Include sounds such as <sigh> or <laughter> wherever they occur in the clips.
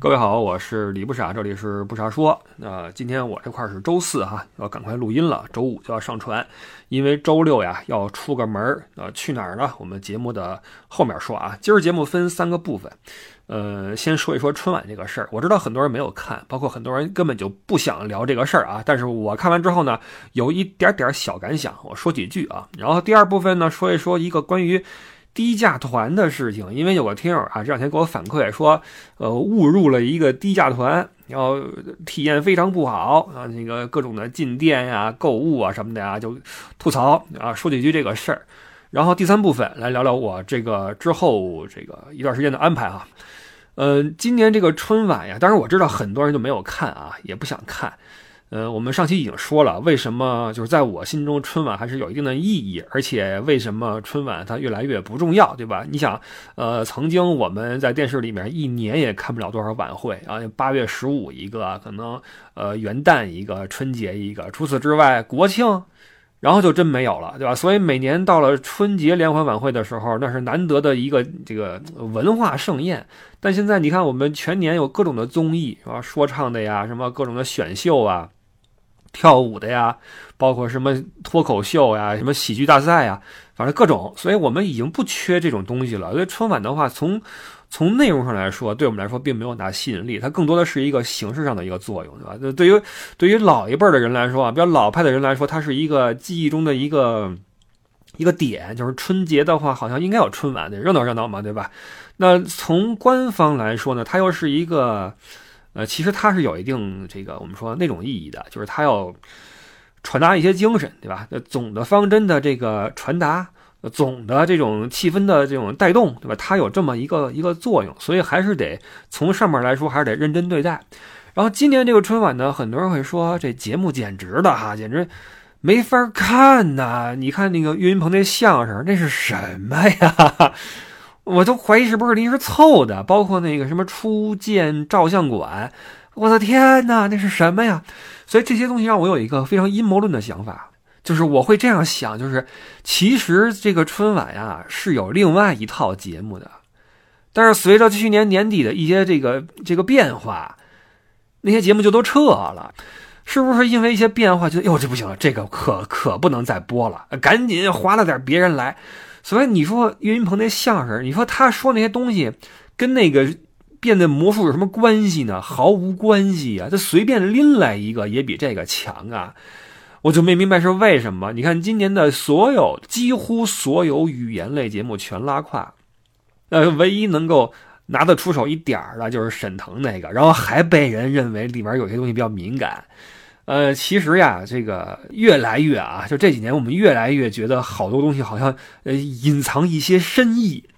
各位好，我是李不傻，这里是不傻说。那今天我这块是周四哈，要赶快录音了，周五就要上传，因为周六呀要出个门儿。呃，去哪儿呢？我们节目的后面说啊。今儿节目分三个部分，呃，先说一说春晚这个事儿。我知道很多人没有看，包括很多人根本就不想聊这个事儿啊。但是我看完之后呢，有一点点小感想，我说几句啊。然后第二部分呢，说一说一个关于。低价团的事情，因为有个听友啊，这两天给我反馈说，呃，误入了一个低价团，然后体验非常不好啊，那个各种的进店呀、购物啊什么的呀，就吐槽啊，说几句这个事儿。然后第三部分来聊聊我这个之后这个一段时间的安排啊。呃，今年这个春晚呀，当然我知道很多人就没有看啊，也不想看。呃，我们上期已经说了，为什么就是在我心中春晚还是有一定的意义，而且为什么春晚它越来越不重要，对吧？你想，呃，曾经我们在电视里面一年也看不了多少晚会啊，八月十五一个，可能呃元旦一个，春节一个，除此之外，国庆，然后就真没有了，对吧？所以每年到了春节联欢晚会的时候，那是难得的一个这个文化盛宴。但现在你看，我们全年有各种的综艺，是吧？说唱的呀，什么各种的选秀啊。跳舞的呀，包括什么脱口秀呀，什么喜剧大赛呀，反正各种，所以我们已经不缺这种东西了。所以春晚的话，从从内容上来说，对我们来说并没有大吸引力，它更多的是一个形式上的一个作用，对吧？那对于对于老一辈的人来说啊，比较老派的人来说，它是一个记忆中的一个一个点，就是春节的话，好像应该有春晚的热闹热闹嘛，对吧？那从官方来说呢，它又是一个。呃，其实它是有一定这个我们说那种意义的，就是它要传达一些精神，对吧？总的方针的这个传达，总的这种气氛的这种带动，对吧？它有这么一个一个作用，所以还是得从上面来说，还是得认真对待。然后今年这个春晚呢，很多人会说这节目简直的哈，简直没法看呐！你看那个岳云鹏那相声，那是什么呀？我都怀疑是不是临时凑的，包括那个什么初见照相馆，我的天哪，那是什么呀？所以这些东西让我有一个非常阴谋论的想法，就是我会这样想，就是其实这个春晚呀是有另外一套节目的，但是随着去年年底的一些这个这个变化，那些节目就都撤了，是不是因为一些变化，觉得哟这不行了，这个可可不能再播了，赶紧划了点别人来。所以你说岳云鹏那相声，你说他说那些东西跟那个变的魔术有什么关系呢？毫无关系啊！他随便拎来一个也比这个强啊！我就没明白是为什么。你看今年的所有几乎所有语言类节目全拉胯，呃，唯一能够拿得出手一点的就是沈腾那个，然后还被人认为里面有些东西比较敏感。呃，其实呀，这个越来越啊，就这几年我们越来越觉得好多东西好像呃隐藏一些深意。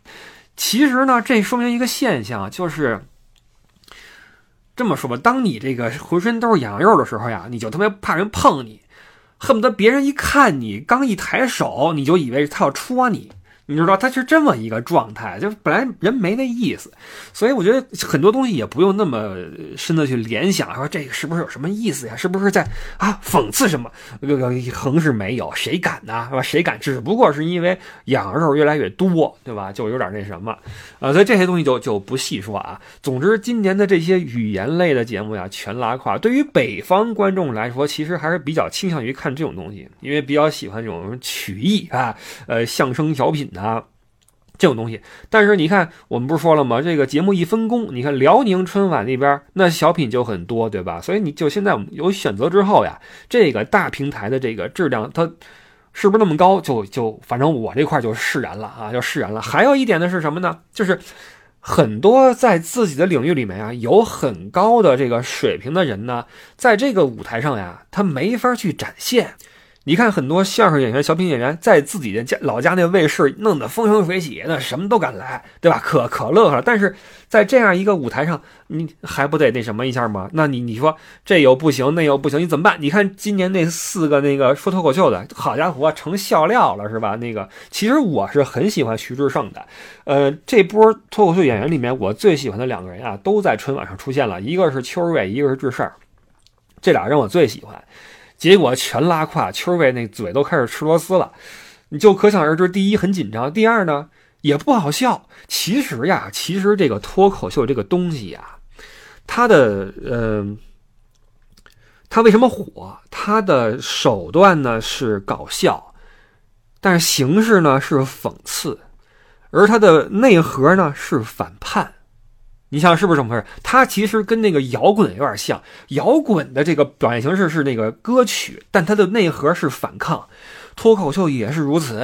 其实呢，这说明一个现象，就是这么说吧，当你这个浑身都是羊肉的时候呀，你就特别怕人碰你，恨不得别人一看你刚一抬手，你就以为他要戳你。你知道他是这么一个状态，就本来人没那意思，所以我觉得很多东西也不用那么深的去联想，说这个是不是有什么意思呀？是不是在啊讽刺什么？这个横是没有，谁敢呢？是吧？谁敢？只不过是因为羊肉越来越多，对吧？就有点那什么啊，所以这些东西就就不细说啊。总之，今年的这些语言类的节目呀，全拉胯。对于北方观众来说，其实还是比较倾向于看这种东西，因为比较喜欢这种曲艺啊，呃，相声小品的。啊，这种东西，但是你看，我们不是说了吗？这个节目一分工，你看辽宁春晚那边那小品就很多，对吧？所以你就现在我们有选择之后呀，这个大平台的这个质量，它是不是那么高？就就反正我这块就释然了啊，就释然了。还有一点呢是什么呢？就是很多在自己的领域里面啊有很高的这个水平的人呢，在这个舞台上呀，他没法去展现。你看很多相声演员、小品演员，在自己的家老家那卫视弄得风生水起，那什么都敢来，对吧？可可乐呵了。但是在这样一个舞台上，你还不得那什么一下吗？那你你说这又不行，那又不行，你怎么办？你看今年那四个那个说脱口秀的，好家伙，成笑料了，是吧？那个其实我是很喜欢徐志胜的，呃，这波脱口秀演员里面，我最喜欢的两个人啊，都在春晚上出现了，一个是邱瑞，一个是志胜，这俩人我最喜欢。结果全拉胯，邱卫那嘴都开始吃螺丝了，你就可想而知。第一很紧张，第二呢也不好笑。其实呀，其实这个脱口秀这个东西呀，他的呃，他为什么火？他的手段呢是搞笑，但是形式呢是讽刺，而他的内核呢是反叛。你想是不是这么回事？它其实跟那个摇滚有点像，摇滚的这个表现形式是那个歌曲，但它的内核是反抗。脱口秀也是如此。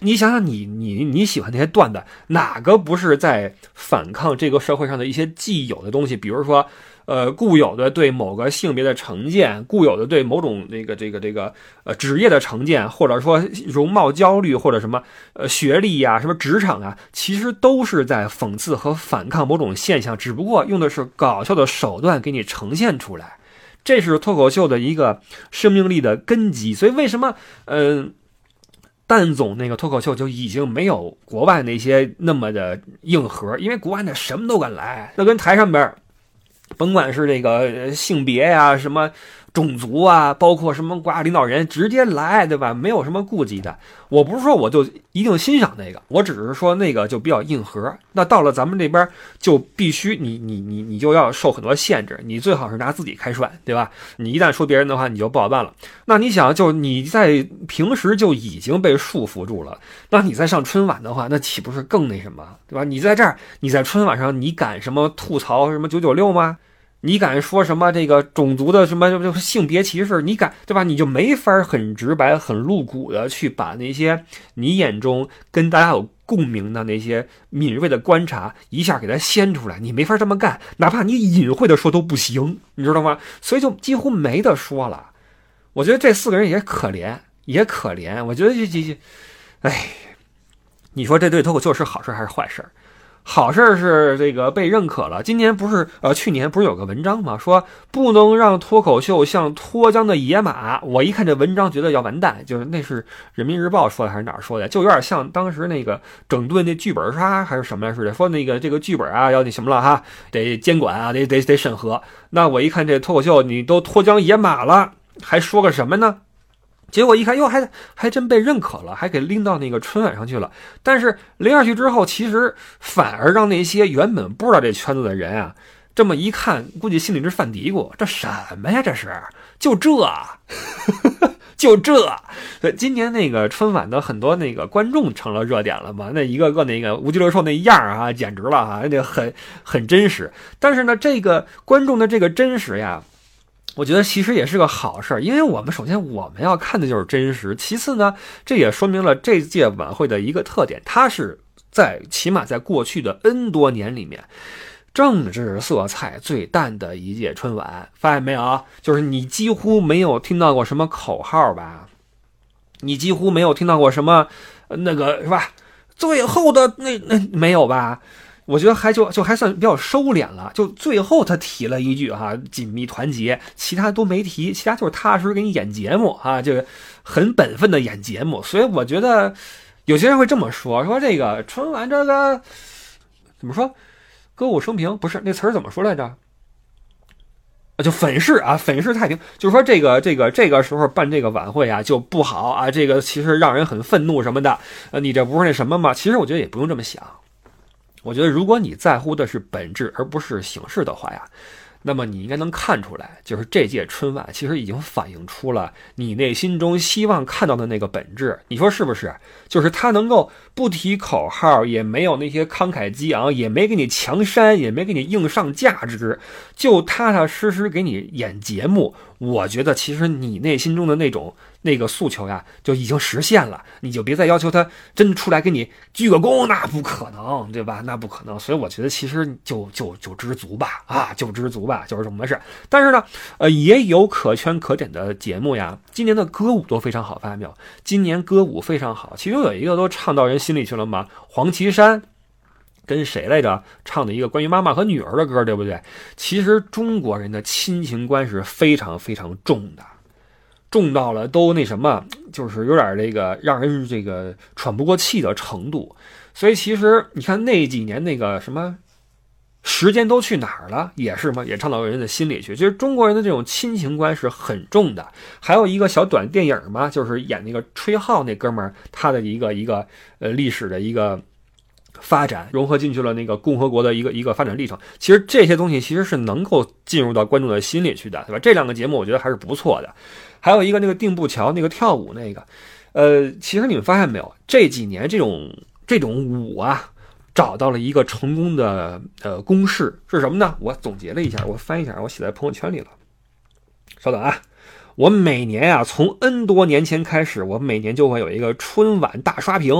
你想想，你你你喜欢那些段子，哪个不是在反抗这个社会上的一些既有的东西？比如说。呃，固有的对某个性别的成见，固有的对某种那个这个这个呃职业的成见，或者说容貌焦虑，或者什么呃学历呀，什么职场啊，其实都是在讽刺和反抗某种现象，只不过用的是搞笑的手段给你呈现出来。这是脱口秀的一个生命力的根基。所以为什么嗯，蛋总那个脱口秀就已经没有国外那些那么的硬核？因为国外那什么都敢来，那跟台上边。甭管是这个性别呀，什么种族啊，包括什么国家领导人直接来，对吧？没有什么顾忌的。我不是说我就一定欣赏那个，我只是说那个就比较硬核。那到了咱们这边，就必须你你你你就要受很多限制，你最好是拿自己开涮，对吧？你一旦说别人的话，你就不好办了。那你想，就你在平时就已经被束缚住了，那你再上春晚的话，那岂不是更那什么，对吧？你在这儿，你在春晚上，你敢什么吐槽什么九九六吗？你敢说什么这个种族的什么就性别歧视？你敢对吧？你就没法很直白、很露骨的去把那些你眼中跟大家有共鸣的那些敏锐的观察一下给它掀出来。你没法这么干，哪怕你隐晦的说都不行，你知道吗？所以就几乎没得说了。我觉得这四个人也可怜，也可怜。我觉得这这这，哎，你说这对脱口秀是好事还是坏事？好事是这个被认可了。今年不是呃，去年不是有个文章吗？说不能让脱口秀像脱缰的野马。我一看这文章，觉得要完蛋。就是那是人民日报说的还是哪儿说的？就有点像当时那个整顿那剧本杀还是什么似的。说那个这个剧本啊要那什么了哈，得监管啊，得得得审核。那我一看这脱口秀，你都脱缰野马了，还说个什么呢？结果一看，哟，还还真被认可了，还给拎到那个春晚上去了。但是拎上去之后，其实反而让那些原本不知道这圈子的人啊，这么一看，估计心里直犯嘀咕：这什么呀？这是就这，<laughs> 就这。今年那个春晚的很多那个观众成了热点了嘛？那一个个那个无拘乐兽那样啊，简直了啊！那很很真实。但是呢，这个观众的这个真实呀。我觉得其实也是个好事儿，因为我们首先我们要看的就是真实，其次呢，这也说明了这届晚会的一个特点，它是在起码在过去的 N 多年里面，政治色彩最淡的一届春晚。发现没有？就是你几乎没有听到过什么口号吧？你几乎没有听到过什么那个是吧？最后的那那没有吧？我觉得还就就还算比较收敛了，就最后他提了一句哈，紧密团结，其他都没提，其他就是踏实给你演节目啊，就很本分的演节目。所以我觉得有些人会这么说，说这个春晚这个怎么说，歌舞升平不是那词儿怎么说来着？就粉饰啊，粉饰太平，就是说这个这个这个时候办这个晚会啊就不好啊，这个其实让人很愤怒什么的。呃，你这不是那什么吗？其实我觉得也不用这么想。我觉得，如果你在乎的是本质而不是形式的话呀，那么你应该能看出来，就是这届春晚其实已经反映出了你内心中希望看到的那个本质。你说是不是？就是他能够不提口号，也没有那些慷慨激昂，也没给你强煽，也没给你硬上价值，就踏踏实实给你演节目。我觉得，其实你内心中的那种。那个诉求呀，就已经实现了，你就别再要求他真出来给你鞠个躬，那不可能，对吧？那不可能。所以我觉得其实就就就知足吧，啊，就知足吧，就是这么回事。但是呢，呃，也有可圈可点的节目呀。今年的歌舞都非常好，发现没有？今年歌舞非常好，其中有一个都唱到人心里去了嘛。黄绮珊跟谁来着？唱的一个关于妈妈和女儿的歌，对不对？其实中国人的亲情观是非常非常重的。重到了都那什么，就是有点这个让人这个喘不过气的程度。所以其实你看那几年那个什么，时间都去哪儿了，也是嘛，也唱到人的心里去。其实中国人的这种亲情观是很重的。还有一个小短电影嘛，就是演那个吹号那哥们儿，他的一个一个呃历史的一个发展融合进去了那个共和国的一个一个发展历程。其实这些东西其实是能够进入到观众的心里去的，对吧？这两个节目我觉得还是不错的。还有一个那个定步桥那个跳舞那个，呃，其实你们发现没有，这几年这种这种舞啊，找到了一个成功的呃公式是什么呢？我总结了一下，我翻一下，我写在朋友圈里了。稍等啊。我每年啊，从 N 多年前开始，我每年就会有一个春晚大刷屏。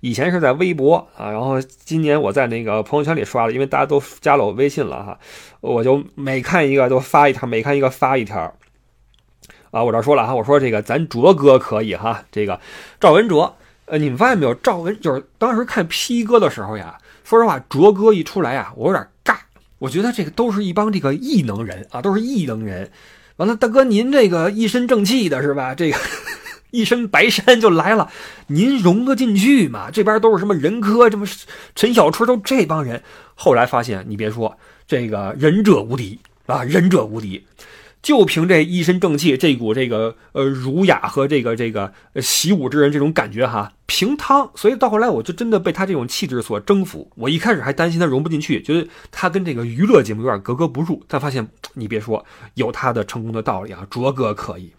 以前是在微博啊，然后今年我在那个朋友圈里刷了，因为大家都加了我微信了哈，我就每看一个都发一条，每看一个发一条。啊，我这说了哈，我说这个咱卓哥可以哈，这个赵文卓，呃，你们发现没有？赵文就是当时看 P 哥的时候呀，说实话，卓哥一出来呀，我有点尬。我觉得这个都是一帮这个异能人啊，都是异能人。完了，大哥，您这个一身正气的是吧？<laughs> 这个一身白衫就来了，您融得进去吗？这边都是什么任科、什么陈小春，都这帮人。后来发现，你别说，这个忍者无敌啊，忍者无敌。就凭这一身正气，这股这个呃儒雅和这个这个习武之人这种感觉哈，平汤。所以到后来，我就真的被他这种气质所征服。我一开始还担心他融不进去，觉得他跟这个娱乐节目有点格格不入。但发现你别说，有他的成功的道理啊，卓哥可以。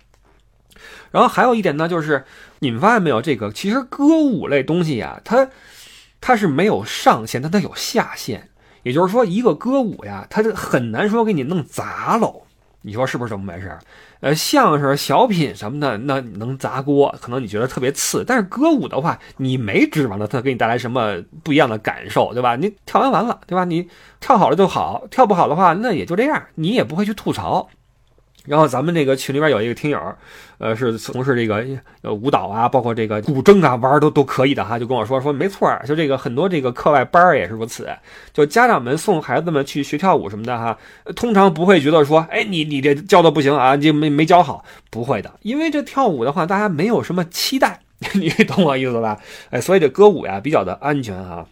然后还有一点呢，就是你们发现没有，这个其实歌舞类东西呀，它它是没有上限，但它有下限。也就是说，一个歌舞呀，它就很难说给你弄砸喽。你说是不是这么回事？呃，相声、小品什么的，那能砸锅，可能你觉得特别次。但是歌舞的话，你没指望着它给你带来什么不一样的感受，对吧？你跳完完了，对吧？你跳好了就好，跳不好的话，那也就这样，你也不会去吐槽。然后咱们这个群里边有一个听友，呃，是从事这个呃舞蹈啊，包括这个古筝啊，玩都都可以的哈，就跟我说说没错，就这个很多这个课外班也是如此，就家长们送孩子们去学跳舞什么的哈，通常不会觉得说，哎，你你这教的不行啊，就没没教好，不会的，因为这跳舞的话，大家没有什么期待，<laughs> 你懂我意思吧？哎，所以这歌舞呀比较的安全哈。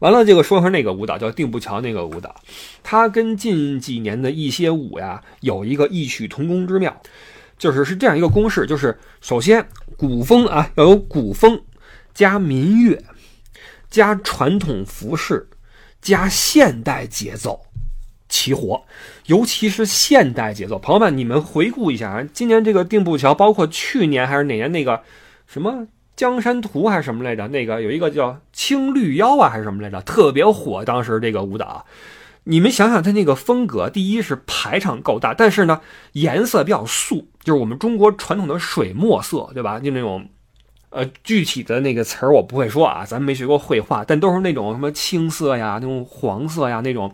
完了，这个说说那个舞蹈，叫定步桥那个舞蹈，它跟近几年的一些舞呀有一个异曲同工之妙，就是是这样一个公式，就是首先古风啊要有古风，加民乐，加传统服饰，加现代节奏，齐活。尤其是现代节奏，朋友们，你们回顾一下啊，今年这个定步桥，包括去年还是哪年那个什么。江山图还是什么来着？那个有一个叫青绿腰啊，还是什么来着？特别火。当时这个舞蹈，你们想想，它那个风格，第一是排场够大，但是呢，颜色比较素，就是我们中国传统的水墨色，对吧？就那种，呃，具体的那个词儿我不会说啊，咱没学过绘画，但都是那种什么青色呀，那种黄色呀，那种，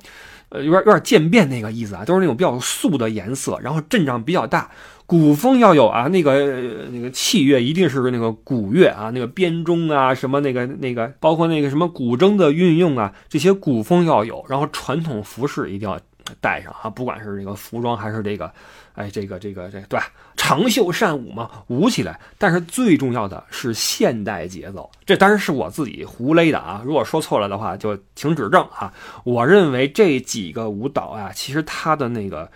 呃，有点有点渐变那个意思啊，都是那种比较素的颜色，然后阵仗比较大。古风要有啊，那个那个器乐一定是那个古乐啊，那个编钟啊，什么那个那个，包括那个什么古筝的运用啊，这些古风要有，然后传统服饰一定要带上啊，不管是这个服装还是这个，哎，这个这个这个对吧？长袖善舞嘛，舞起来。但是最重要的是现代节奏，这当然是我自己胡勒的啊，如果说错了的话就请指正啊。我认为这几个舞蹈啊，其实它的那个。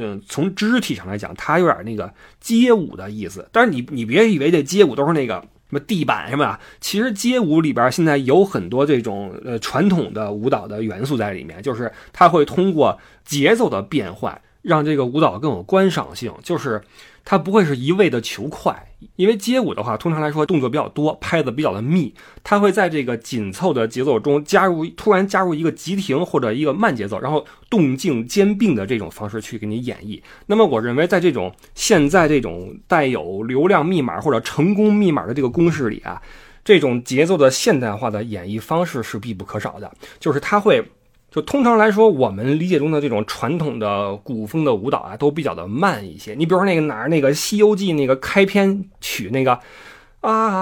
嗯，从肢体上来讲，它有点那个街舞的意思。但是你你别以为这街舞都是那个什么地板什么啊，其实街舞里边现在有很多这种呃传统的舞蹈的元素在里面，就是它会通过节奏的变换，让这个舞蹈更有观赏性，就是。它不会是一味的求快，因为街舞的话，通常来说动作比较多，拍子比较的密，它会在这个紧凑的节奏中加入突然加入一个急停或者一个慢节奏，然后动静兼并的这种方式去给你演绎。那么我认为，在这种现在这种带有流量密码或者成功密码的这个公式里啊，这种节奏的现代化的演绎方式是必不可少的，就是它会。就通常来说，我们理解中的这种传统的古风的舞蹈啊，都比较的慢一些。你比如说那个哪儿那个《西游记》那个开篇曲那个啊啊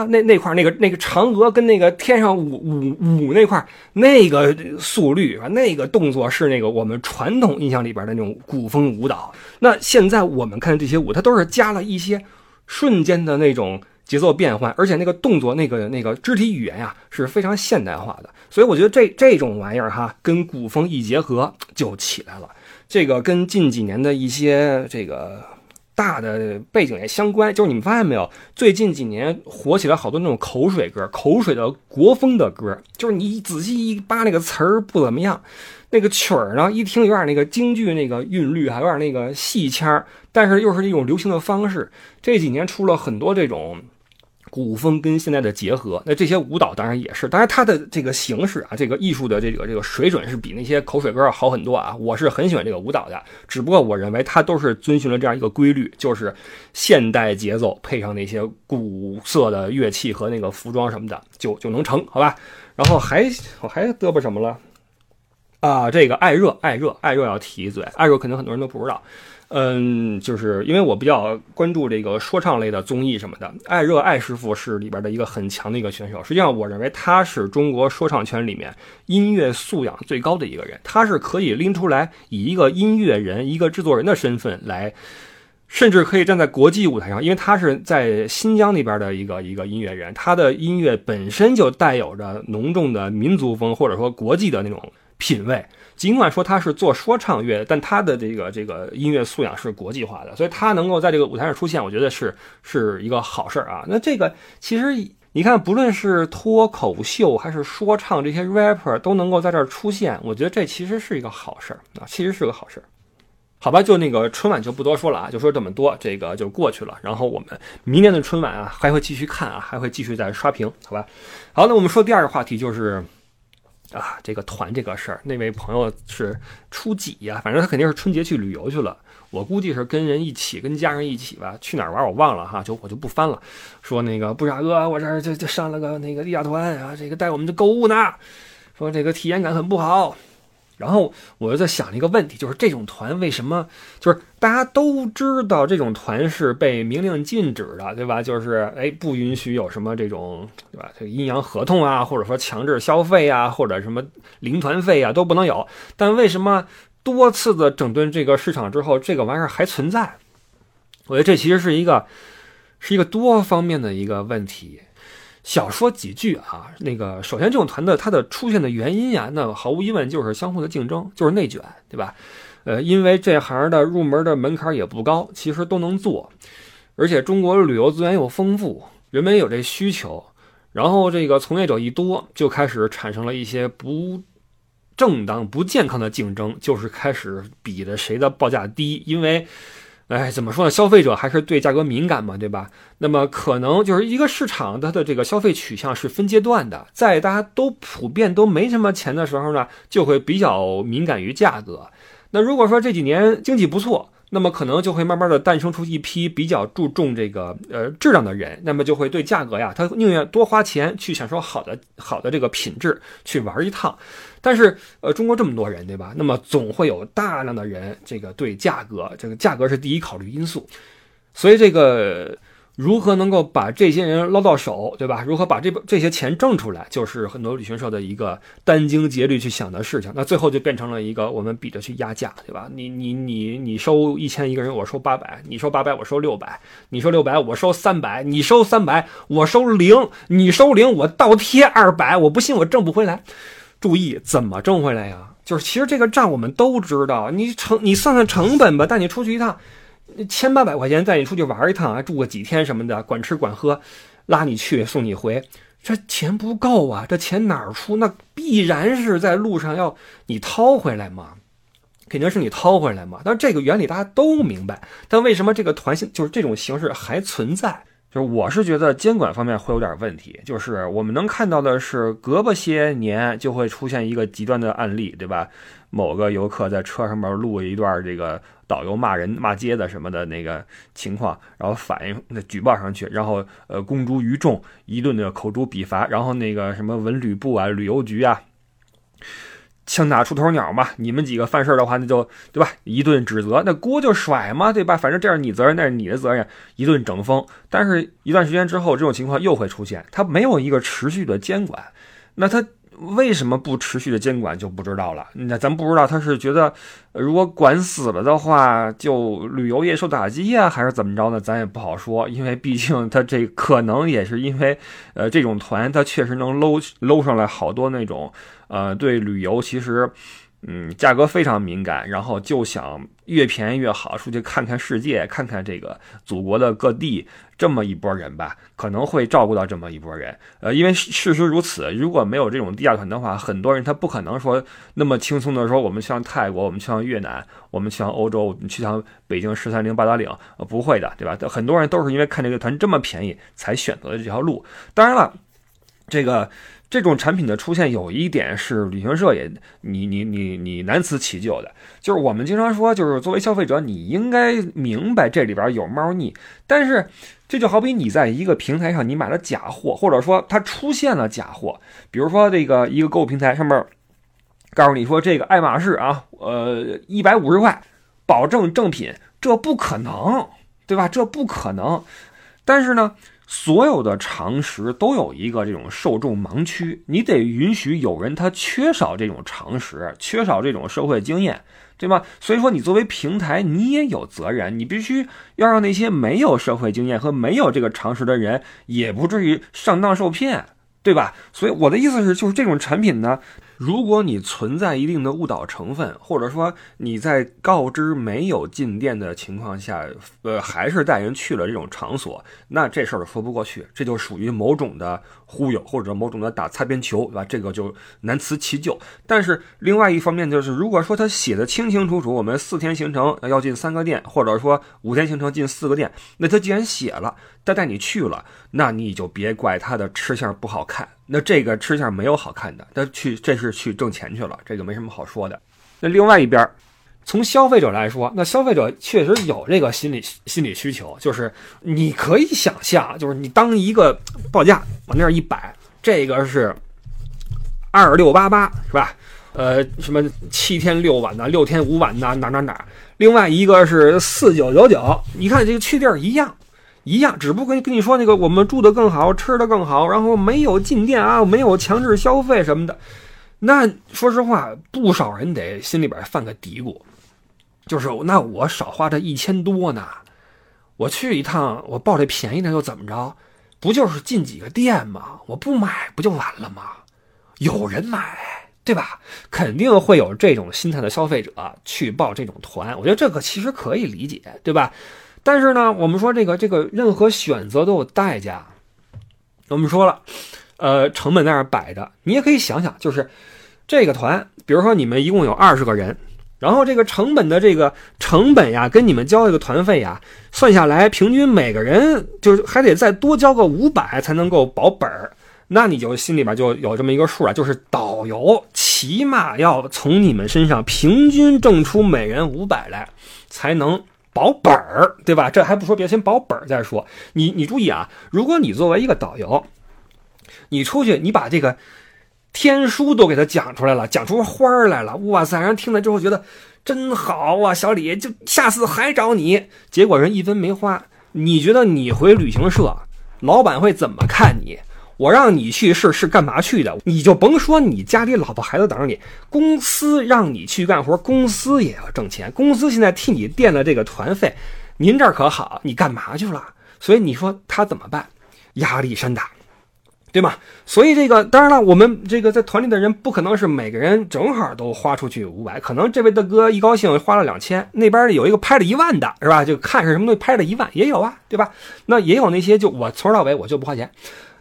啊那那块那个那个嫦娥跟那个天上舞舞舞那块那个速率啊，那个动作是那个我们传统印象里边的那种古风舞蹈。那现在我们看这些舞，它都是加了一些瞬间的那种。节奏变换，而且那个动作、那个那个肢体语言呀，是非常现代化的。所以我觉得这这种玩意儿哈，跟古风一结合就起来了。这个跟近几年的一些这个大的背景也相关，就是你们发现没有，最近几年火起来好多那种口水歌，口水的国风的歌，就是你仔细一扒那个词儿不怎么样，那个曲儿呢一听有点那个京剧那个韵律，还有点那个戏腔，但是又是一种流行的方式。这几年出了很多这种。古风跟现在的结合，那这些舞蹈当然也是，当然它的这个形式啊，这个艺术的这个这个水准是比那些口水歌要好很多啊。我是很喜欢这个舞蹈的，只不过我认为它都是遵循了这样一个规律，就是现代节奏配上那些古色的乐器和那个服装什么的，就就能成，好吧？然后还我还嘚啵什么了啊？这个爱热爱热爱热要提一嘴，爱热肯定很多人都不知道。嗯，就是因为我比较关注这个说唱类的综艺什么的，艾热艾师傅是里边的一个很强的一个选手。实际上，我认为他是中国说唱圈里面音乐素养最高的一个人。他是可以拎出来，以一个音乐人、一个制作人的身份来，甚至可以站在国际舞台上，因为他是在新疆那边的一个一个音乐人，他的音乐本身就带有着浓重的民族风，或者说国际的那种品味。尽管说他是做说唱乐，但他的这个这个音乐素养是国际化的，所以他能够在这个舞台上出现，我觉得是是一个好事儿啊。那这个其实你看，不论是脱口秀还是说唱，这些 rapper 都能够在这儿出现，我觉得这其实是一个好事儿啊，其实是个好事儿。好吧，就那个春晚就不多说了啊，就说这么多，这个就过去了。然后我们明年的春晚啊，还会继续看啊，还会继续再刷屏，好吧？好，那我们说第二个话题就是。啊，这个团这个事儿，那位朋友是初几呀？反正他肯定是春节去旅游去了。我估计是跟人一起，跟家人一起吧。去哪儿玩我忘了哈，就我就不翻了。说那个不傻哥，我这儿就就上了个那个地下团啊，这个带我们去购物呢。说这个体验感很不好。然后我就在想一个问题，就是这种团为什么就是大家都知道这种团是被明令禁止的，对吧？就是哎，不允许有什么这种，对吧？这个阴阳合同啊，或者说强制消费啊，或者什么零团费啊，都不能有。但为什么多次的整顿这个市场之后，这个玩意儿还存在？我觉得这其实是一个是一个多方面的一个问题。小说几句啊，那个首先这种团的它的出现的原因呀，那毫无疑问就是相互的竞争，就是内卷，对吧？呃，因为这行的入门的门槛也不高，其实都能做，而且中国旅游资源又丰富，人们有这需求，然后这个从业者一多，就开始产生了一些不正当、不健康的竞争，就是开始比的谁的报价低，因为。哎，怎么说呢？消费者还是对价格敏感嘛，对吧？那么可能就是一个市场，它的这个消费取向是分阶段的，在大家都普遍都没什么钱的时候呢，就会比较敏感于价格。那如果说这几年经济不错，那么可能就会慢慢的诞生出一批比较注重这个呃质量的人，那么就会对价格呀，他宁愿多花钱去享受好的好的这个品质去玩一趟。但是呃，中国这么多人，对吧？那么总会有大量的人，这个对价格，这个价格是第一考虑因素，所以这个。如何能够把这些人捞到手，对吧？如何把这这些钱挣出来，就是很多旅行社的一个殚精竭虑去想的事情。那最后就变成了一个我们比着去压价，对吧？你你你你收一千一个人，我收八百；你收八百，我收六百；你收六百，我收三百；你收三百，我收零；你收零，我倒贴二百。我不信我挣不回来。注意怎么挣回来呀？就是其实这个账我们都知道，你成你算算成本吧，带你出去一趟。那千八百块钱带你出去玩一趟啊，住个几天什么的，管吃管喝，拉你去送你回，这钱不够啊！这钱哪儿出？那必然是在路上要你掏回来嘛，肯定是你掏回来嘛。但这个原理大家都明白，但为什么这个团性就是这种形式还存在？就是我是觉得监管方面会有点问题。就是我们能看到的是，隔不些年就会出现一个极端的案例，对吧？某个游客在车上面录一段这个。导游骂人骂街的什么的那个情况，然后反映那举报上去，然后呃公诸于众，一顿的口诛笔伐，然后那个什么文旅部啊、旅游局啊，枪打出头鸟嘛，你们几个犯事的话，那就对吧？一顿指责，那锅就甩嘛，对吧？反正这是你责任，那是你的责任，一顿整风。但是一段时间之后，这种情况又会出现，它没有一个持续的监管，那它。为什么不持续的监管就不知道了。那咱不知道他是觉得，如果管死了的话，就旅游业受打击呀，还是怎么着呢？咱也不好说。因为毕竟他这可能也是因为，呃，这种团他确实能搂搂上来好多那种，呃，对旅游其实，嗯，价格非常敏感，然后就想越便宜越好，出去看看世界，看看这个祖国的各地，这么一波人吧，可能会照顾到这么一波人。呃，因为事实如此，如果没有这种地下团的话，很多人他不可能说那么轻松的说，我们去趟泰国，我们去趟越南，我们去趟欧洲，我们去趟北京十三陵八达岭，呃，不会的，对吧？很多人都是因为看这个团这么便宜，才选择了这条路。当然了，这个。这种产品的出现有一点是旅行社也你你你你难辞其咎的，就是我们经常说，就是作为消费者，你应该明白这里边有猫腻。但是这就好比你在一个平台上你买了假货，或者说它出现了假货，比如说这个一个购物平台上面告诉你说这个爱马仕啊，呃一百五十块保证正品，这不可能，对吧？这不可能。但是呢？所有的常识都有一个这种受众盲区，你得允许有人他缺少这种常识，缺少这种社会经验，对吗？所以说，你作为平台，你也有责任，你必须要让那些没有社会经验和没有这个常识的人，也不至于上当受骗，对吧？所以我的意思是，就是这种产品呢。如果你存在一定的误导成分，或者说你在告知没有进店的情况下，呃，还是带人去了这种场所，那这事儿说不过去，这就属于某种的忽悠或者某种的打擦边球，对吧？这个就难辞其咎。但是另外一方面就是，如果说他写的清清楚楚，我们四天行程要进三个店，或者说五天行程进四个店，那他既然写了，他带你去了，那你就别怪他的吃相不好看。那这个吃相没有好看的，他去这是去挣钱去了，这个没什么好说的。那另外一边，从消费者来说，那消费者确实有这个心理心理需求，就是你可以想象，就是你当一个报价往那儿一摆，这个是二六八八是吧？呃，什么七天六晚的，六天五晚的，哪哪哪？另外一个是四九九九，你看这个去地儿一样。一样，只不过跟你说那个，我们住的更好，吃的更好，然后没有进店啊，没有强制消费什么的。那说实话，不少人得心里边犯个嘀咕，就是那我少花这一千多呢，我去一趟，我报这便宜的又怎么着？不就是进几个店吗？我不买不就完了吗？有人买，对吧？肯定会有这种心态的消费者去报这种团，我觉得这个其实可以理解，对吧？但是呢，我们说这个这个任何选择都有代价。我们说了，呃，成本在那摆着，你也可以想想，就是这个团，比如说你们一共有二十个人，然后这个成本的这个成本呀，跟你们交这个团费呀，算下来平均每个人就是还得再多交个五百才能够保本儿，那你就心里边就有这么一个数啊，就是导游起码要从你们身上平均挣出每人五百来，才能。保本儿，对吧？这还不说别，先保本儿再说。你你注意啊，如果你作为一个导游，你出去，你把这个天书都给他讲出来了，讲出花来了，哇塞！人听了之后觉得真好啊，小李就下次还找你。结果人一分没花，你觉得你回旅行社，老板会怎么看你？我让你去是是干嘛去的？你就甭说你家里老婆孩子等着你，公司让你去干活，公司也要挣钱。公司现在替你垫了这个团费，您这儿可好？你干嘛去了？所以你说他怎么办？压力山大，对吗？所以这个当然了，我们这个在团里的人不可能是每个人正好都花出去五百，可能这位大哥一高兴花了两千，那边有一个拍了一万的，是吧？就看是什么东西拍了一万也有啊，对吧？那也有那些就我从头到尾我就不花钱。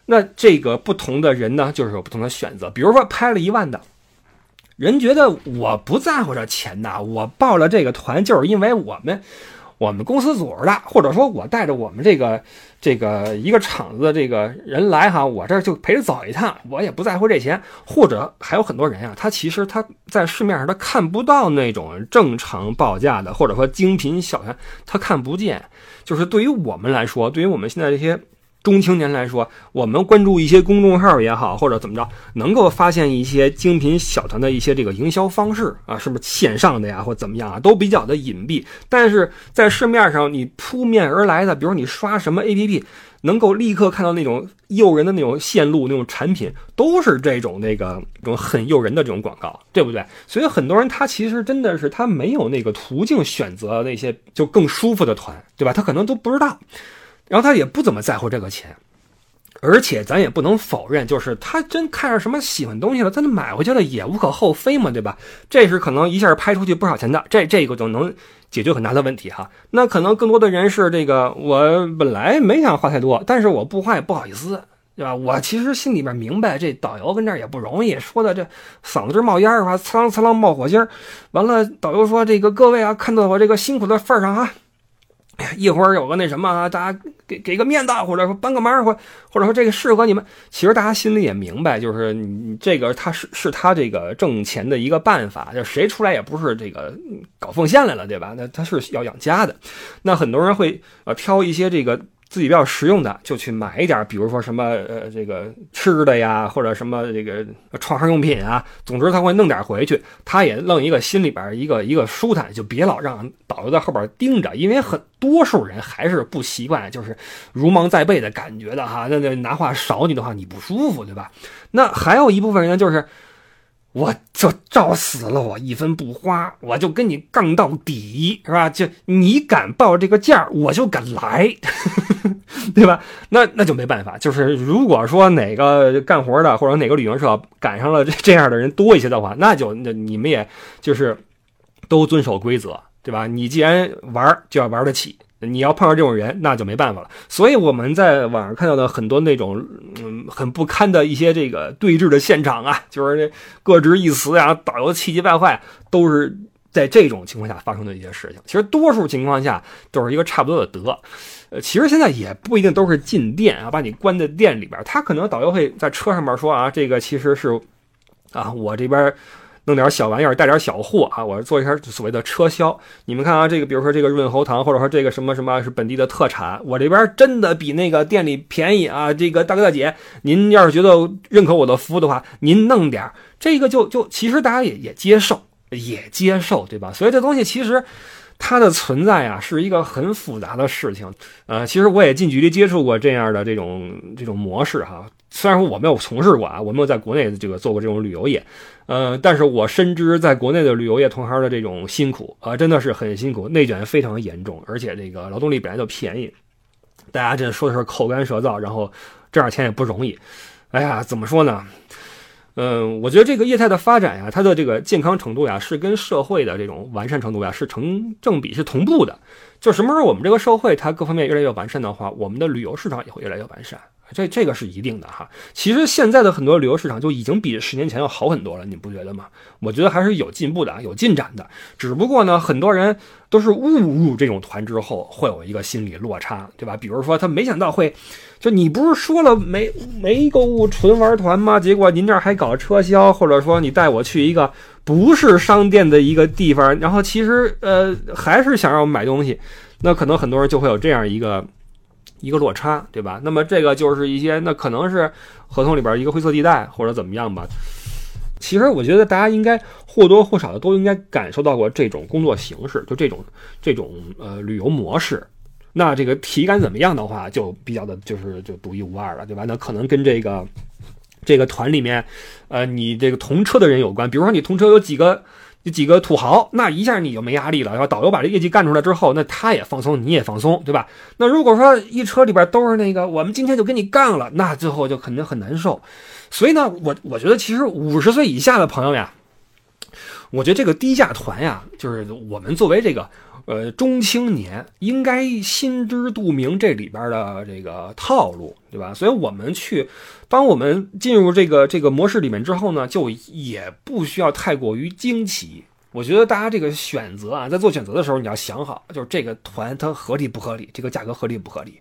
那这个不同的人呢，就是有不同的选择。比如说拍了一万的，人觉得我不在乎这钱呐，我报了这个团就是因为我们我们公司组织的，或者说我带着我们这个这个一个厂子的这个人来哈，我这就陪着走一趟，我也不在乎这钱。或者还有很多人呀，他其实他在市面上他看不到那种正常报价的，或者说精品小团，他看不见。就是对于我们来说，对于我们现在这些。中青年来说，我们关注一些公众号也好，或者怎么着，能够发现一些精品小团的一些这个营销方式啊，是不是线上的呀，或怎么样啊，都比较的隐蔽。但是在市面上，你扑面而来的，比如你刷什么 APP，能够立刻看到那种诱人的那种线路、那种产品，都是这种那个种很诱人的这种广告，对不对？所以很多人他其实真的是他没有那个途径选择那些就更舒服的团，对吧？他可能都不知道。然后他也不怎么在乎这个钱，而且咱也不能否认，就是他真看上什么喜欢东西了，他买回去了也无可厚非嘛，对吧？这是可能一下拍出去不少钱的，这这个就能解决很大的问题哈。那可能更多的人是这个，我本来没想花太多，但是我不花也不好意思，对吧？我其实心里面明白，这导游跟这儿也不容易，说的这嗓子这冒烟儿话，呲啷呲啷冒火星儿。完了，导游说这个各位啊，看到我这个辛苦的份儿上啊。<clears throat> 一会儿有个那什么啊，大家给给个面子，或者说帮个忙，或或者说这个适合你们。其实大家心里也明白，就是你这个他是是他这个挣钱的一个办法，就谁出来也不是这个搞奉献来了，对吧？那他是要养家的。那很多人会呃挑一些这个。自己比较实用的，就去买一点，比如说什么呃这个吃的呀，或者什么这个创行用品啊。总之他会弄点回去，他也弄一个心里边一个一个舒坦，就别老让导游在后边盯着，因为很多数人还是不习惯，就是如芒在背的感觉的哈。那那拿话少你的话，你不舒服，对吧？那还有一部分人呢就是。我就照死了，我一分不花，我就跟你杠到底，是吧？就你敢报这个价，我就敢来，<laughs> 对吧？那那就没办法。就是如果说哪个干活的或者哪个旅行社赶上了 <laughs> 这这样的人多一些的话，那就那你们也就是都遵守规则，对吧？你既然玩，就要玩得起。你要碰上这种人，那就没办法了。所以我们在网上看到的很多那种，嗯，很不堪的一些这个对峙的现场啊，就是那各执一词啊，导游气急败坏，都是在这种情况下发生的一些事情。其实多数情况下都是一个差不多的德。呃，其实现在也不一定都是进店啊，把你关在店里边，他可能导游会在车上面说啊，这个其实是啊，我这边。弄点小玩意儿，带点小货啊！我做一下所谓的车销。你们看啊，这个比如说这个润喉糖，或者说这个什么什么是本地的特产，我这边真的比那个店里便宜啊！这个大哥大姐，您要是觉得认可我的服务的话，您弄点这个就就其实大家也也接受，也接受，对吧？所以这东西其实它的存在啊，是一个很复杂的事情。呃，其实我也近距离接触过这样的这种这种模式哈。虽然说我没有从事过啊，我没有在国内这个做过这种旅游业。呃，但是我深知在国内的旅游业同行的这种辛苦啊，真的是很辛苦，内卷非常严重，而且这个劳动力本来就便宜，大家这说的是口干舌燥，然后挣点钱也不容易。哎呀，怎么说呢？嗯，我觉得这个业态的发展呀，它的这个健康程度呀，是跟社会的这种完善程度呀是成正比，是同步的。就什么时候我们这个社会它各方面越来越完善的话，我们的旅游市场也会越来越完善。这这个是一定的哈，其实现在的很多旅游市场就已经比十年前要好很多了，你不觉得吗？我觉得还是有进步的，有进展的。只不过呢，很多人都是误入这种团之后，会有一个心理落差，对吧？比如说他没想到会，就你不是说了没没购物纯玩团吗？结果您这还搞车销，或者说你带我去一个不是商店的一个地方，然后其实呃还是想让我买东西，那可能很多人就会有这样一个。一个落差，对吧？那么这个就是一些，那可能是合同里边一个灰色地带，或者怎么样吧。其实我觉得大家应该或多或少的都应该感受到过这种工作形式，就这种这种呃旅游模式。那这个体感怎么样的话，就比较的就是就独一无二了，对吧？那可能跟这个这个团里面，呃，你这个同车的人有关。比如说你同车有几个。这几个土豪，那一下你就没压力了。然后导游把这业绩干出来之后，那他也放松，你也放松，对吧？那如果说一车里边都是那个，我们今天就跟你干了，那最后就肯定很难受。所以呢，我我觉得其实五十岁以下的朋友呀，我觉得这个低价团呀，就是我们作为这个。呃，中青年应该心知肚明这里边的这个套路，对吧？所以我们去，当我们进入这个这个模式里面之后呢，就也不需要太过于惊奇。我觉得大家这个选择啊，在做选择的时候，你要想好，就是这个团它合理不合理，这个价格合理不合理。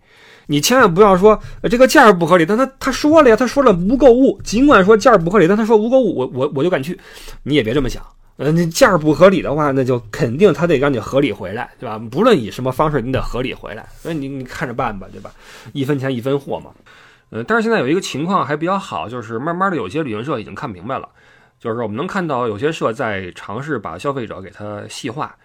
你千万不要说这个价不合理，但他他说了呀，他说了无购物，尽管说价不合理，但他说无购物，我我我就敢去，你也别这么想。呃，那价儿不合理的话，那就肯定他得让你合理回来，对吧？不论以什么方式，你得合理回来。所以你你看着办吧，对吧？一分钱一分货嘛。呃，但是现在有一个情况还比较好，就是慢慢的有些旅行社已经看明白了，就是我们能看到有些社在尝试把消费者给他细化，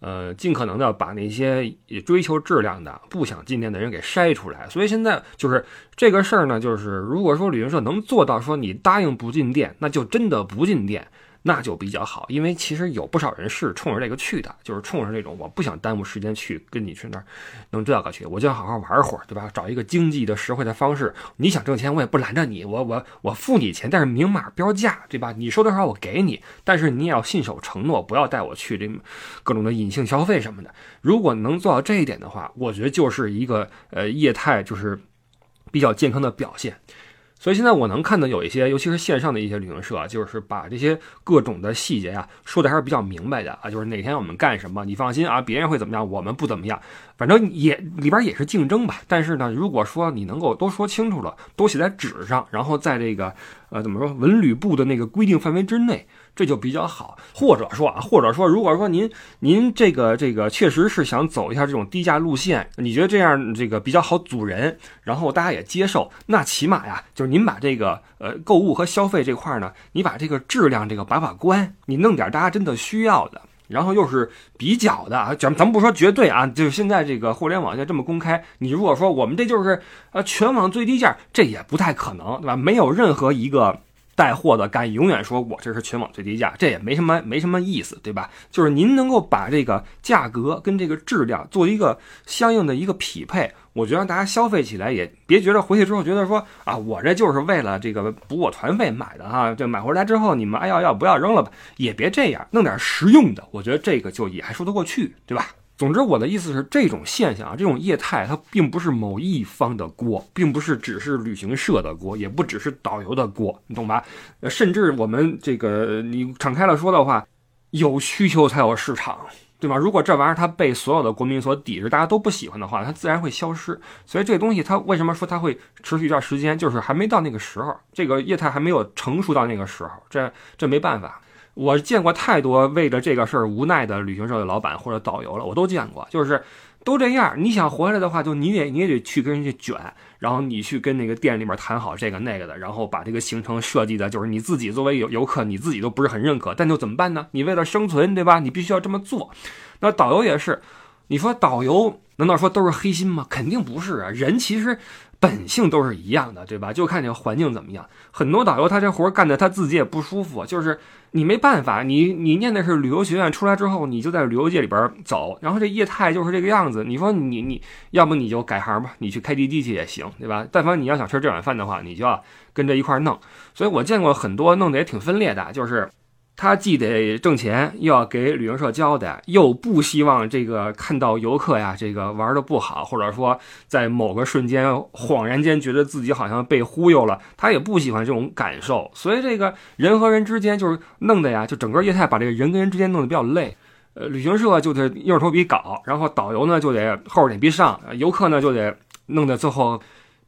呃，尽可能的把那些追求质量的、不想进店的人给筛出来。所以现在就是这个事儿呢，就是如果说旅行社能做到说你答应不进店，那就真的不进店。那就比较好，因为其实有不少人是冲着这个去的，就是冲着那种我不想耽误时间去跟你去那儿弄这个去，我就要好好玩会儿，对吧？找一个经济的实惠的方式。你想挣钱，我也不拦着你，我我我付你钱，但是明码标价，对吧？你说多少我给你，但是你也要信守承诺，不要带我去这各种的隐性消费什么的。如果能做到这一点的话，我觉得就是一个呃业态就是比较健康的表现。所以现在我能看到有一些，尤其是线上的一些旅行社，就是把这些各种的细节啊说的还是比较明白的啊，就是哪天我们干什么，你放心啊，别人会怎么样，我们不怎么样，反正也里边也是竞争吧。但是呢，如果说你能够都说清楚了，都写在纸上，然后在这个呃怎么说文旅部的那个规定范围之内。这就比较好，或者说啊，或者说，如果说您您这个这个确实是想走一下这种低价路线，你觉得这样这个比较好组人，然后大家也接受，那起码呀，就是您把这个呃购物和消费这块呢，你把这个质量这个把把关，你弄点大家真的需要的，然后又是比较的啊，咱咱们不说绝对啊，就是现在这个互联网现在这么公开，你如果说我们这就是呃全网最低价，这也不太可能，对吧？没有任何一个。带货的敢永远说我这是全网最低价，这也没什么没什么意思，对吧？就是您能够把这个价格跟这个质量做一个相应的一个匹配，我觉得大家消费起来也别觉得回去之后觉得说啊，我这就是为了这个补我团费买的哈，这买回来之后你们爱要要不要扔了吧，也别这样，弄点实用的，我觉得这个就也还说得过去，对吧？总之，我的意思是，这种现象啊，这种业态，它并不是某一方的锅，并不是只是旅行社的锅，也不只是导游的锅，你懂吧？呃，甚至我们这个你敞开了说的话，有需求才有市场，对吗？如果这玩意儿它被所有的国民所抵制，大家都不喜欢的话，它自然会消失。所以这东西它为什么说它会持续一段时间，就是还没到那个时候，这个业态还没有成熟到那个时候，这这没办法。我见过太多为了这个事儿无奈的旅行社的老板或者导游了，我都见过，就是都这样。你想回来的话，就你得你也得去跟人家卷，然后你去跟那个店里面谈好这个那个的，然后把这个行程设计的，就是你自己作为游游客，你自己都不是很认可，但就怎么办呢？你为了生存，对吧？你必须要这么做。那导游也是，你说导游难道说都是黑心吗？肯定不是啊，人其实。本性都是一样的，对吧？就看这个环境怎么样。很多导游他这活干的他自己也不舒服，就是你没办法，你你念的是旅游学院出来之后，你就在旅游界里边走，然后这业态就是这个样子。你说你你要不你就改行吧，你去开滴滴去也行，对吧？但凡你要想吃这碗饭的话，你就要跟着一块弄。所以我见过很多弄得也挺分裂的，就是。他既得挣钱，又要给旅行社交代，又不希望这个看到游客呀，这个玩的不好，或者说在某个瞬间恍然间觉得自己好像被忽悠了，他也不喜欢这种感受。所以这个人和人之间就是弄的呀，就整个业态把这个人跟人之间弄得比较累。呃，旅行社就得硬着头皮搞，然后导游呢就得厚着脸皮上，游客呢就得弄得最后。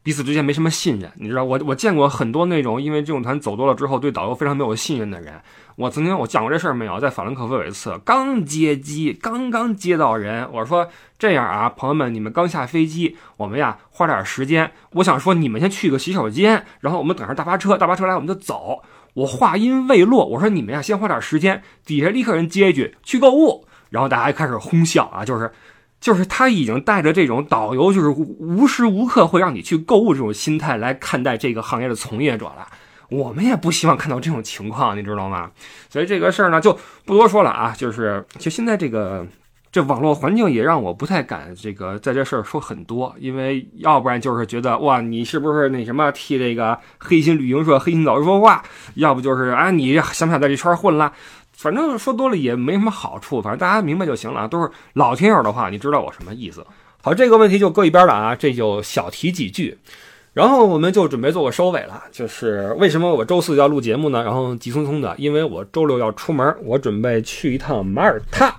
彼此之间没什么信任，你知道我我见过很多那种因为这种团走多了之后对导游非常没有信任的人。我曾经我讲过这事儿没有？在法兰克福有一次，刚接机，刚刚接到人，我说这样啊，朋友们，你们刚下飞机，我们呀花点时间，我想说你们先去个洗手间，然后我们等上大巴车，大巴车来我们就走。我话音未落，我说你们呀先花点时间，底下立刻人接一句去购物，然后大家开始哄笑啊，就是。就是他已经带着这种导游，就是无时无刻会让你去购物这种心态来看待这个行业的从业者了。我们也不希望看到这种情况，你知道吗？所以这个事儿呢，就不多说了啊。就是就现在这个这网络环境也让我不太敢这个在这事儿说很多，因为要不然就是觉得哇，你是不是那什么替这个黑心旅行社、黑心导游说话？要不就是啊，你想不想在这圈混了？反正说多了也没什么好处，反正大家明白就行了。都是老听友的话，你知道我什么意思。好，这个问题就搁一边了啊，这就小提几句。然后我们就准备做个收尾了。就是为什么我周四要录节目呢？然后急匆匆的，因为我周六要出门，我准备去一趟马耳他。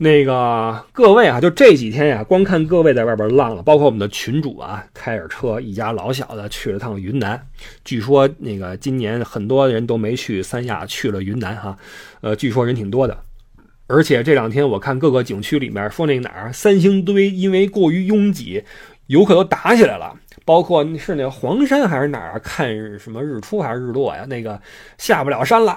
那个各位啊，就这几天呀，光看各位在外边浪了，包括我们的群主啊，开着车一家老小的去了趟云南。据说那个今年很多人都没去三亚，去了云南哈。呃，据说人挺多的，而且这两天我看各个景区里面说那哪儿三星堆因为过于拥挤，游客都打起来了。包括是那黄山还是哪儿看什么日出还是日落呀？那个下不了山了。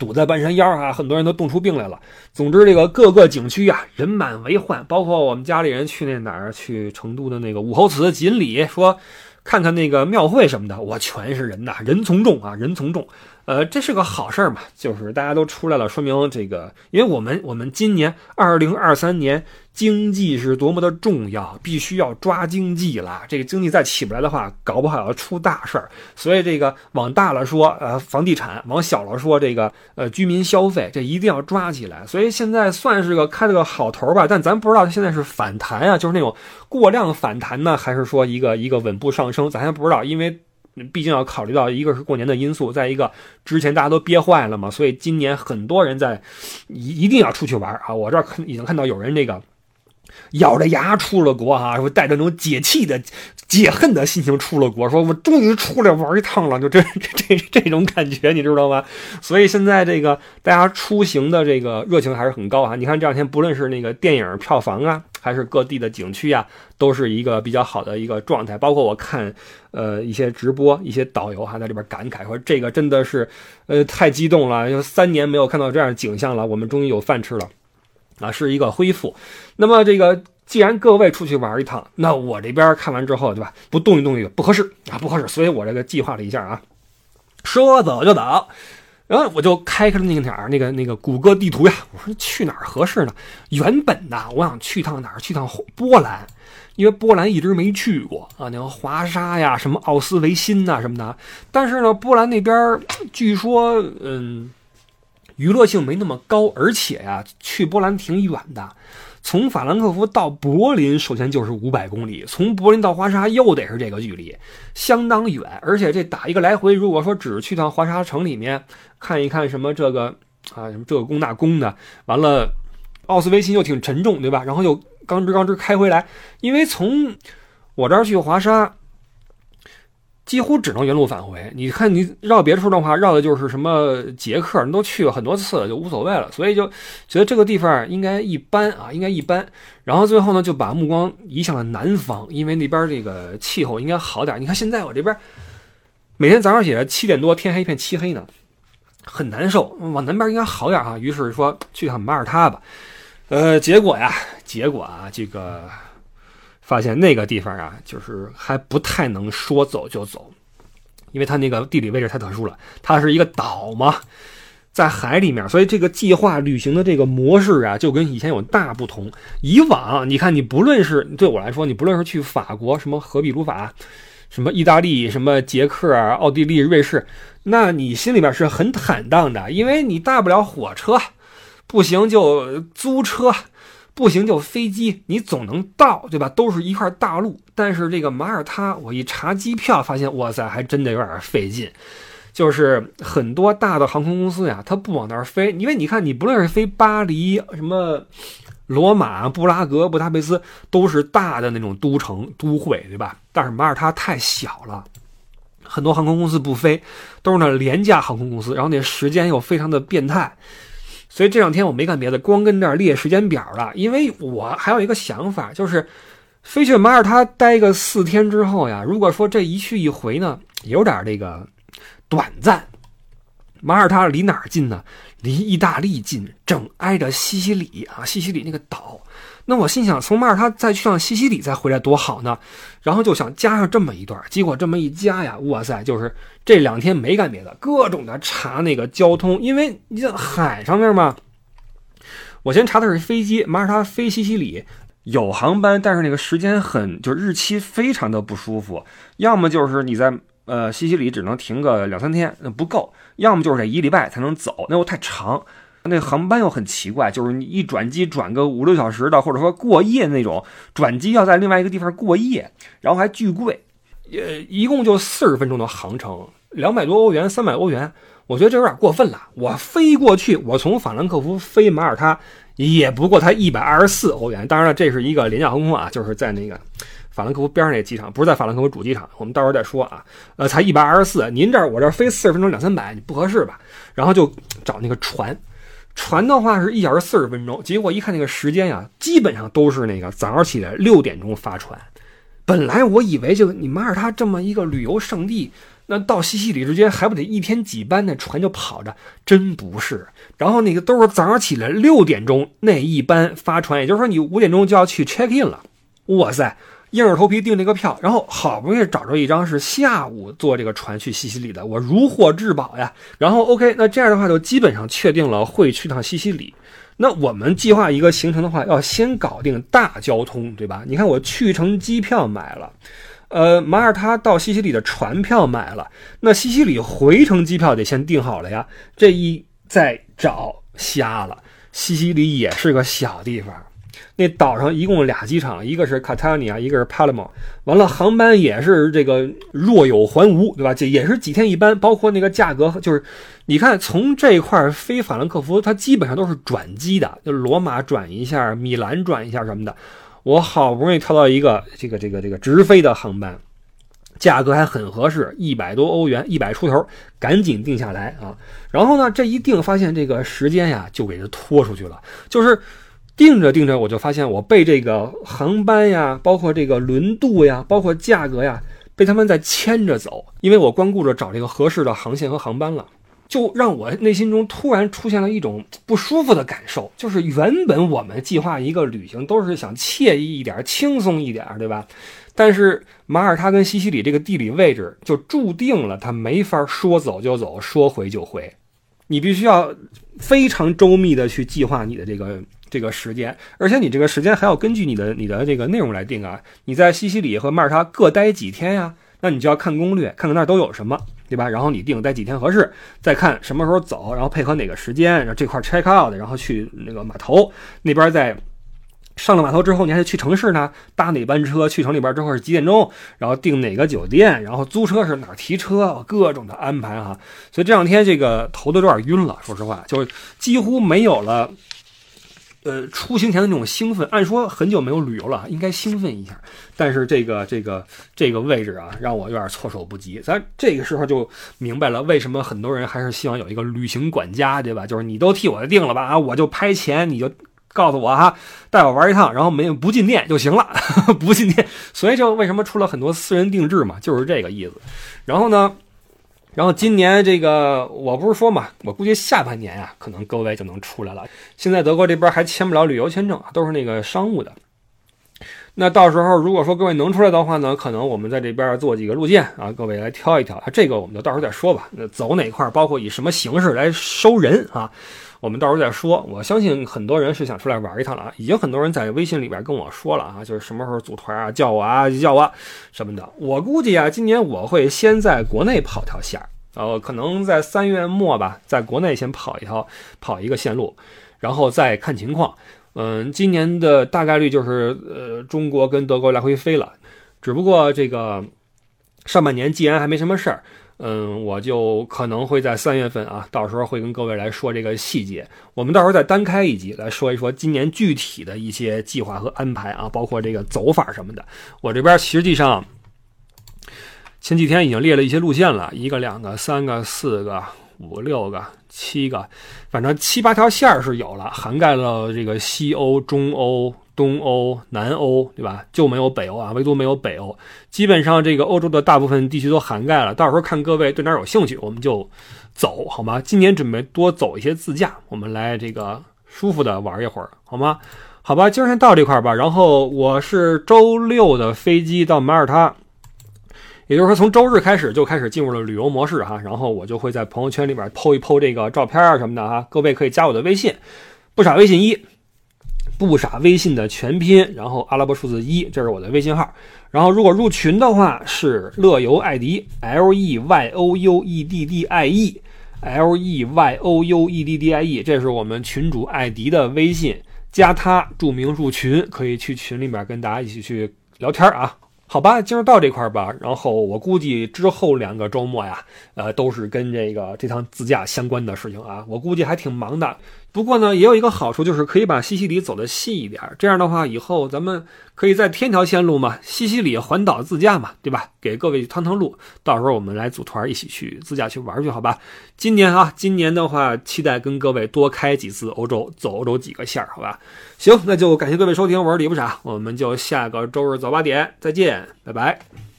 堵在半山腰啊，很多人都冻出病来了。总之，这个各个景区啊，人满为患。包括我们家里人去那哪儿，去成都的那个武侯祠锦里，说看看那个庙会什么的，我全是人呐，人从众啊，人从众。呃，这是个好事儿嘛，就是大家都出来了，说明这个，因为我们我们今年二零二三年经济是多么的重要，必须要抓经济了。这个经济再起不来的话，搞不好要出大事儿。所以这个往大了说，呃，房地产；往小了说，这个呃居民消费，这一定要抓起来。所以现在算是个开了个好头吧，但咱不知道现在是反弹啊，就是那种过量反弹呢，还是说一个一个稳步上升，咱还不知道，因为。毕竟要考虑到一个是过年的因素，再一个之前大家都憋坏了嘛，所以今年很多人在一一定要出去玩啊！我这儿看已经看到有人这个咬着牙出了国啊，说带着那种解气的、解恨的心情出了国，说我终于出来玩一趟了，就这 <laughs> 这这种感觉，你知道吗？所以现在这个大家出行的这个热情还是很高啊！你看这两天不论是那个电影票房啊。还是各地的景区啊，都是一个比较好的一个状态。包括我看，呃，一些直播，一些导游还在里边感慨说：“这个真的是，呃，太激动了，有三年没有看到这样的景象了，我们终于有饭吃了，啊，是一个恢复。”那么这个，既然各位出去玩一趟，那我这边看完之后，对吧？不动一动也不合适啊，不合适。所以我这个计划了一下啊，说走就走。然后我就开开了那个哪儿，那个那个谷歌地图呀。我说去哪儿合适呢？原本呢，我想去趟哪儿？去趟波兰，因为波兰一直没去过啊。那个华沙呀，什么奥斯维辛呐什么的。但是呢，波兰那边据说，嗯，娱乐性没那么高，而且呀，去波兰挺远的。从法兰克福到柏林，首先就是五百公里；从柏林到华沙又得是这个距离，相当远。而且这打一个来回，如果说只去趟华沙城里面看一看什么这个啊什么这个宫那宫的，完了奥斯维辛又挺沉重，对吧？然后又刚吱刚吱开回来，因为从我这儿去华沙。几乎只能原路返回。你看，你绕别处的话，绕的就是什么捷克，你都去过很多次了，就无所谓了。所以就觉得这个地方应该一般啊，应该一般。然后最后呢，就把目光移向了南方，因为那边这个气候应该好点。你看现在我这边每天早上起来七点多，天还一片漆黑呢，很难受。往南边应该好点啊。于是说去趟马耳他吧。呃，结果呀，结果啊，这个。发现那个地方啊，就是还不太能说走就走，因为它那个地理位置太特殊了，它是一个岛嘛，在海里面，所以这个计划旅行的这个模式啊，就跟以前有大不同。以往你看，你不论是对我来说，你不论是去法国什么荷比鲁法，什么意大利，什么捷克、奥地利、瑞士，那你心里边是很坦荡的，因为你大不了火车，不行就租车。不行就飞机，你总能到，对吧？都是一块大陆。但是这个马耳他，我一查机票，发现哇塞，还真的有点费劲。就是很多大的航空公司呀，它不往那儿飞，因为你看，你不论是飞巴黎、什么罗马、布拉格、布达佩斯，都是大的那种都城都会，对吧？但是马耳他太小了，很多航空公司不飞，都是那廉价航空公司，然后那时间又非常的变态。所以这两天我没干别的，光跟这儿列时间表了。因为我还有一个想法，就是飞去马耳他待个四天之后呀，如果说这一去一回呢，有点这个短暂。马耳他离哪儿近呢？离意大利近，正挨着西西里啊，西西里那个岛。那我心想，从马耳他再去趟西西里再回来多好呢。然后就想加上这么一段，结果这么一加呀，哇塞，就是这两天没干别的，各种的查那个交通，因为你在海上面嘛。我先查的是飞机，马耳他飞西西里有航班，但是那个时间很，就是日期非常的不舒服。要么就是你在呃西西里只能停个两三天，那不够；要么就是得一礼拜才能走，那又太长。那航班又很奇怪，就是你一转机转个五六小时的，或者说过夜那种，转机要在另外一个地方过夜，然后还巨贵，呃，一共就四十分钟的航程，两百多欧元，三百欧元，我觉得这有点过分了。我飞过去，我从法兰克福飞马耳他，也不过才一百二十四欧元。当然了，这是一个廉价航空啊，就是在那个法兰克福边上那机场，不是在法兰克福主机场，我们到时候再说啊。呃，才一百二十四，您这儿我这儿飞四十分钟两三百，你不合适吧？然后就找那个船。船的话是一小时四十分钟，结果一看那个时间呀，基本上都是那个早上起来六点钟发船。本来我以为就你马耳他这么一个旅游胜地，那到西西里之间还不得一天几班的船就跑着？真不是。然后那个都是早上起来六点钟那一班发船，也就是说你五点钟就要去 check in 了。哇塞，硬着头皮订这个票，然后好不容易找着一张是下午坐这个船去西西里的，我如获至宝呀。然后 OK，那这样的话就基本上确定了会去趟西西里。那我们计划一个行程的话，要先搞定大交通，对吧？你看我去程机票买了，呃，马耳他到西西里的船票买了，那西西里回程机票得先订好了呀。这一再找瞎了，西西里也是个小地方。那岛上一共俩机场，一个是卡塔尼亚，一个是帕勒莫。完了，航班也是这个若有还无，对吧？这也是几天一班，包括那个价格，就是你看从这块飞法兰克福，它基本上都是转机的，就罗马转一下，米兰转一下什么的。我好不容易挑到一个这个这个这个直飞的航班，价格还很合适，一百多欧元，一百出头，赶紧定下来啊！然后呢，这一定发现这个时间呀，就给它拖出去了，就是。定着定着，我就发现我被这个航班呀，包括这个轮渡呀，包括价格呀，被他们在牵着走。因为我光顾着找这个合适的航线和航班了，就让我内心中突然出现了一种不舒服的感受。就是原本我们计划一个旅行都是想惬意一点、轻松一点，对吧？但是马耳他跟西西里这个地理位置就注定了它没法说走就走，说回就回。你必须要非常周密的去计划你的这个。这个时间，而且你这个时间还要根据你的你的这个内容来定啊。你在西西里和马耳他各待几天呀？那你就要看攻略，看看那儿都有什么，对吧？然后你定待几天合适，再看什么时候走，然后配合哪个时间，然后这块 check out，然后去那个码头那边再上了码头之后，你还得去城市呢，搭哪班车去城里边之后是几点钟，然后订哪个酒店，然后租车是哪提车，各种的安排哈。所以这两天这个头都有点晕了，说实话，就几乎没有了。呃，出行前的那种兴奋，按说很久没有旅游了，应该兴奋一下。但是这个这个这个位置啊，让我有点措手不及。咱这个时候就明白了，为什么很多人还是希望有一个旅行管家，对吧？就是你都替我定了吧，啊，我就拍钱，你就告诉我哈，带我玩一趟，然后没不进店就行了，<laughs> 不进店。所以就为什么出了很多私人定制嘛，就是这个意思。然后呢？然后今年这个我不是说嘛，我估计下半年啊，可能各位就能出来了。现在德国这边还签不了旅游签证都是那个商务的。那到时候如果说各位能出来的话呢，可能我们在这边做几个路线啊，各位来挑一挑啊。这个我们就到时候再说吧。那走哪块，包括以什么形式来收人啊？我们到时候再说。我相信很多人是想出来玩一趟了啊，已经很多人在微信里边跟我说了啊，就是什么时候组团啊，叫我啊，叫我什么的。我估计啊，今年我会先在国内跑条线，呃，可能在三月末吧，在国内先跑一条，跑一个线路，然后再看情况。嗯，今年的大概率就是呃，中国跟德国来回飞了，只不过这个上半年既然还没什么事儿。嗯，我就可能会在三月份啊，到时候会跟各位来说这个细节。我们到时候再单开一集来说一说今年具体的一些计划和安排啊，包括这个走法什么的。我这边实际上前几天已经列了一些路线了，一个、两个、三个、四个、五六个、七个，反正七八条线是有了，涵盖了这个西欧、中欧。东欧、南欧，对吧？就没有北欧啊，唯独没有北欧。基本上这个欧洲的大部分地区都涵盖了。到时候看各位对哪有兴趣，我们就走，好吗？今年准备多走一些自驾，我们来这个舒服的玩一会儿，好吗？好吧，今儿先到这块儿吧。然后我是周六的飞机到马耳他，也就是说从周日开始就开始进入了旅游模式哈。然后我就会在朋友圈里边剖一剖这个照片啊什么的哈。各位可以加我的微信，不傻微信一。不傻微信的全拼，然后阿拉伯数字一，这是我的微信号。然后如果入群的话，是乐游艾迪，L E Y O U E D D I E，L E Y O U E D D I E，这是我们群主艾迪的微信，加他注明入群，可以去群里面跟大家一起去聊天啊。好吧，今儿到这块儿吧。然后我估计之后两个周末呀，呃，都是跟这个这趟自驾相关的事情啊。我估计还挺忙的。不过呢，也有一个好处，就是可以把西西里走的细一点。这样的话，以后咱们可以再添条线路嘛，西西里环岛自驾嘛，对吧？给各位趟趟路，到时候我们来组团一起去自驾去玩去，好吧？今年啊，今年的话，期待跟各位多开几次欧洲，走欧洲几个线儿，好吧？行，那就感谢各位收听，我是李不傻，我们就下个周日早八点再见，拜拜。